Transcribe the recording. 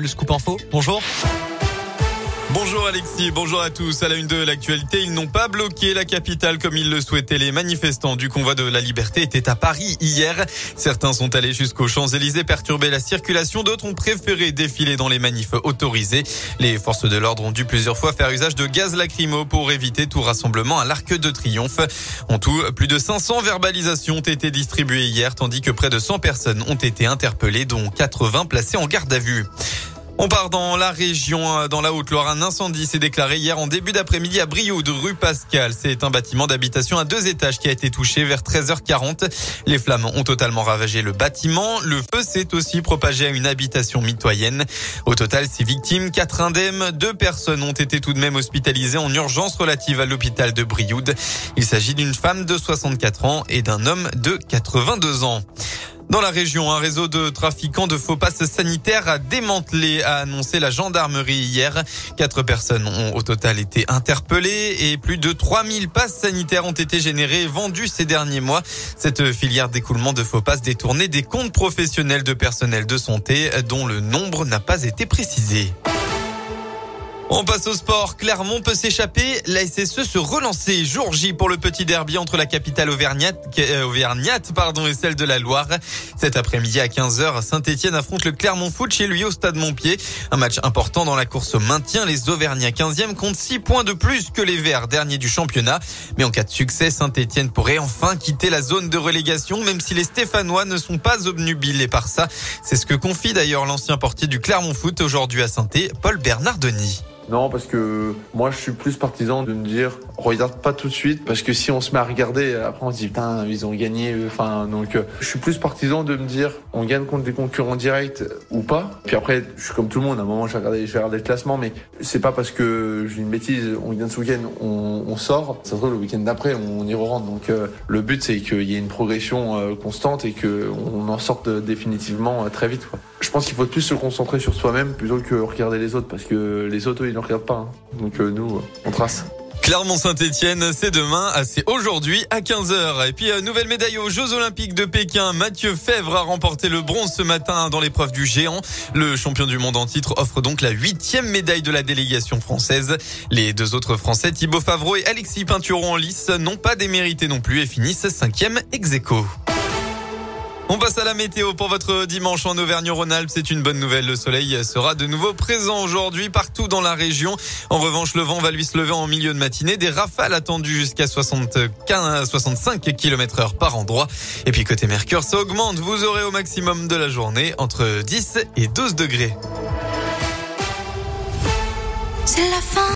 le scoop info. Bonjour. Bonjour Alexis, bonjour à tous. À la une de l'actualité, ils n'ont pas bloqué la capitale comme ils le souhaitaient. Les manifestants du convoi de la liberté étaient à Paris hier. Certains sont allés jusqu'aux Champs-Élysées perturber la circulation. D'autres ont préféré défiler dans les manifs autorisés. Les forces de l'ordre ont dû plusieurs fois faire usage de gaz lacrymo pour éviter tout rassemblement à l'Arc de Triomphe. En tout, plus de 500 verbalisations ont été distribuées hier, tandis que près de 100 personnes ont été interpellées, dont 80 placées en garde à vue. On part dans la région, euh, dans la Haute-Loire. Un incendie s'est déclaré hier en début d'après-midi à Brioude, rue Pascal. C'est un bâtiment d'habitation à deux étages qui a été touché vers 13h40. Les flammes ont totalement ravagé le bâtiment. Le feu s'est aussi propagé à une habitation mitoyenne. Au total, six victimes, quatre indemnes. Deux personnes ont été tout de même hospitalisées en urgence relative à l'hôpital de Brioude. Il s'agit d'une femme de 64 ans et d'un homme de 82 ans. Dans la région, un réseau de trafiquants de faux passes sanitaires a démantelé, a annoncé la gendarmerie hier. Quatre personnes ont au total été interpellées et plus de 3000 passes sanitaires ont été générées et vendues ces derniers mois. Cette filière d'écoulement de faux passes détournait des comptes professionnels de personnel de santé dont le nombre n'a pas été précisé. On passe au sport. Clermont peut s'échapper. La SSE se relancer. Jour J pour le petit derby entre la capitale auvergnate, euh, auvergnate et celle de la Loire. Cet après-midi à 15h, Saint-Etienne affronte le Clermont Foot chez lui au stade Montpied. Un match important dans la course au maintien. Les Auvergnats 15e comptent 6 points de plus que les Verts, derniers du championnat. Mais en cas de succès, Saint-Etienne pourrait enfin quitter la zone de relégation, même si les Stéphanois ne sont pas obnubilés par ça. C'est ce que confie d'ailleurs l'ancien portier du Clermont Foot aujourd'hui à saint Paul Bernardoni. Non, parce que moi, je suis plus partisan de me dire, regarde pas tout de suite, parce que si on se met à regarder, après on se dit, putain, ils ont gagné. Enfin, donc, euh, je suis plus partisan de me dire, on gagne contre des concurrents directs ou pas. Puis après, je suis comme tout le monde. À un moment, je vais je le classement, mais c'est pas parce que dis une bêtise, on gagne ce week-end, on, on sort. Ça se trouve le week-end d'après, on y re rentre. Donc, euh, le but, c'est qu'il y ait une progression euh, constante et que on en sorte définitivement très vite. Quoi. Je pense qu'il faut plus se concentrer sur soi-même plutôt que regarder les autres, parce que les autres, ils ne regardent pas. Hein. Donc euh, nous, on trace. Clermont-Saint-Etienne, c'est demain, ah, c'est aujourd'hui à 15h. Et puis, euh, nouvelle médaille aux Jeux Olympiques de Pékin. Mathieu Fèvre a remporté le bronze ce matin dans l'épreuve du géant. Le champion du monde en titre offre donc la huitième médaille de la délégation française. Les deux autres Français, Thibaut Favreau et Alexis Peinturon en lice, n'ont pas démérité non plus et finissent cinquième ex aequo. On passe à la météo pour votre dimanche en Auvergne-Rhône-Alpes. C'est une bonne nouvelle. Le soleil sera de nouveau présent aujourd'hui partout dans la région. En revanche, le vent va lui se lever en milieu de matinée. Des rafales attendues jusqu'à 75, 65 km heure par endroit. Et puis côté Mercure, ça augmente. Vous aurez au maximum de la journée entre 10 et 12 degrés. C'est la fin.